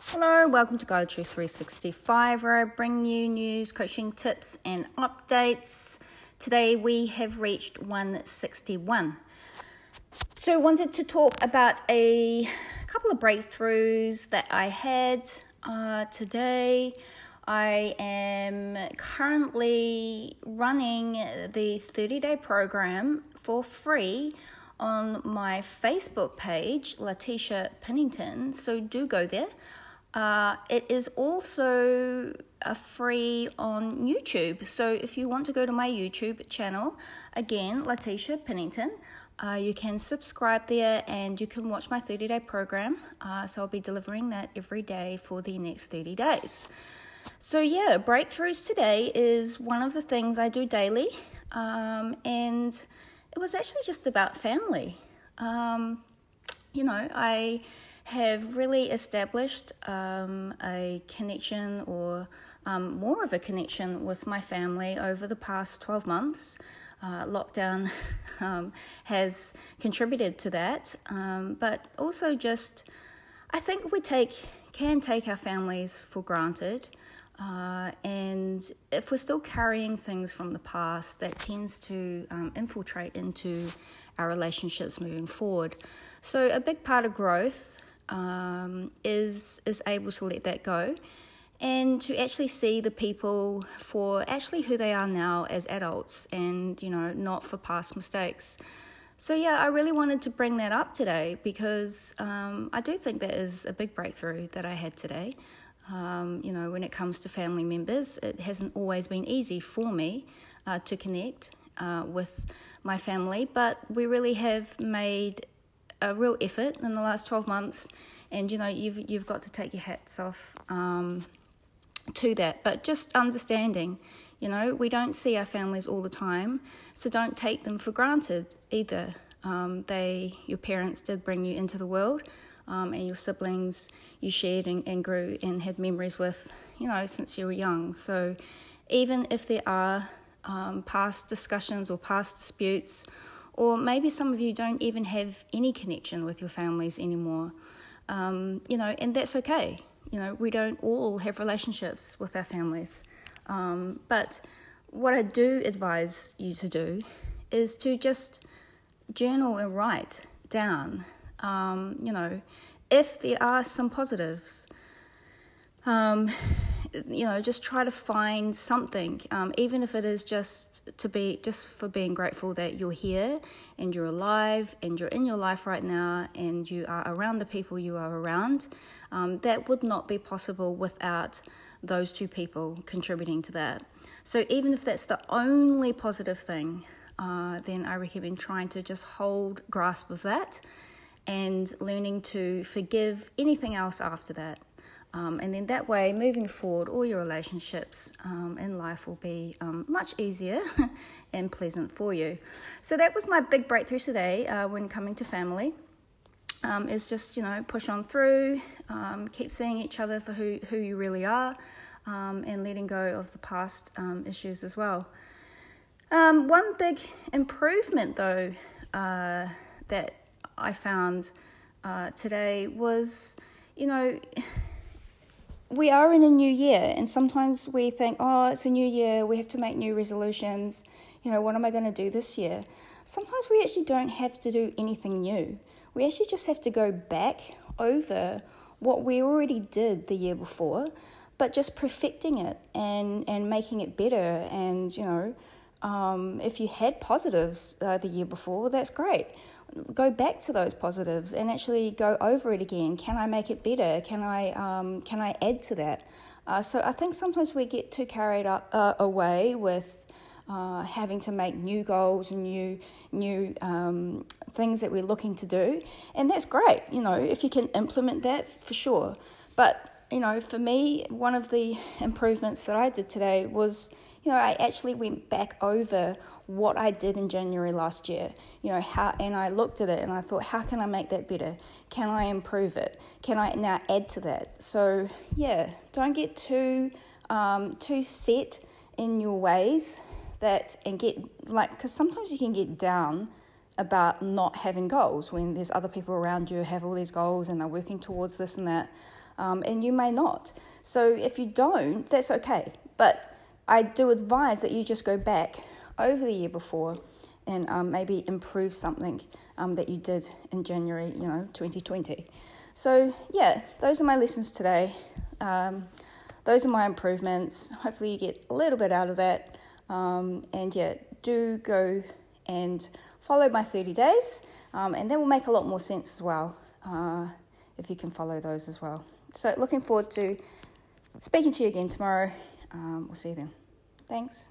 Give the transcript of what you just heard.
Hello, welcome to Guide Truth 365, where I bring you news, coaching tips, and updates. Today we have reached 161. So, wanted to talk about a couple of breakthroughs that I had uh, today. I am currently running the 30 day program for free on my Facebook page, Letitia Pennington. So, do go there. Uh, it is also a free on YouTube. So if you want to go to my YouTube channel, again, Letitia Pennington, uh, you can subscribe there and you can watch my 30 day program. Uh, so I'll be delivering that every day for the next 30 days. So, yeah, breakthroughs today is one of the things I do daily. Um, and it was actually just about family. Um, you know, I have really established um, a connection or um, more of a connection with my family over the past 12 months. Uh, lockdown um, has contributed to that, um, but also just I think we take can take our families for granted. Uh, and if we're still carrying things from the past, that tends to um, infiltrate into our relationships moving forward. So, a big part of growth um, is is able to let that go. And to actually see the people for actually who they are now as adults and you know not for past mistakes. So yeah i really wanted to bring that up today because um, i do think that is a big breakthrough that i had today. Um, you know when it comes to family members it hasn't always been easy for me uh, to connect uh, with my family but we really have made a real effort in the last 12 months and you know you've you've got to take your hats off um, to that. But just understanding you know we don't see our families all the time so don't take them for granted either. Um, they your parents did bring you into the world um, and your siblings you shared and, and grew and had memories with you know since you were young. So even if there are um, past discussions or past disputes or maybe some of you don't even have any connection with your families anymore. Um, you know, and that's okay. You know, we don't all have relationships with our families. Um, but what I do advise you to do is to just journal and write down, um, you know, if there are some positives. Um, you know, just try to find something, um, even if it is just to be just for being grateful that you're here and you're alive and you're in your life right now and you are around the people you are around. Um, that would not be possible without those two people contributing to that. So even if that's the only positive thing, uh, then I recommend trying to just hold grasp of that and learning to forgive anything else after that. Um, and then that way, moving forward, all your relationships um, in life will be um, much easier and pleasant for you. So that was my big breakthrough today uh, when coming to family. Um, is just you know push on through, um, keep seeing each other for who who you really are, um, and letting go of the past issues as well. one big improvement though uh, that I found uh, today was you know we are in a new year, and sometimes we think, oh, it's a new year, we have to make new resolutions. You know, what am I going to do this year? Sometimes we actually don't have to do anything new. We actually just have to go back over what we already did the year before, but just perfecting it and, and making it better. And, you know, um, if you had positives uh, the year before, that's great go back to those positives and actually go over it again. Can I make it better? Can I um, can I add to that? Uh, so I think sometimes we get too carried up, uh, away with uh, having to make new goals and new new um, things that we're looking to do, and that's great. You know, if you can implement that for sure. But you know, for me, one of the improvements that I did today was you know, I actually went back over what I did in January last year, you know, how, and I looked at it and I thought, how can I make that better? Can I improve it? Can I now add to that? So, yeah, don't get too, um, too set in your ways that, and get like, because sometimes you can get down about not having goals when there's other people around you have all these goals and they're working towards this and that. um, and you may not. So if you don't, that's okay. But I do advise that you just go back over the year before and um, maybe improve something um, that you did in January, you know, 2020. So yeah, those are my lessons today. Um, those are my improvements. Hopefully, you get a little bit out of that. Um, and yeah, do go and follow my 30 days, um, and that will make a lot more sense as well uh, if you can follow those as well. So, looking forward to speaking to you again tomorrow. Um, we'll see you then. Thanks.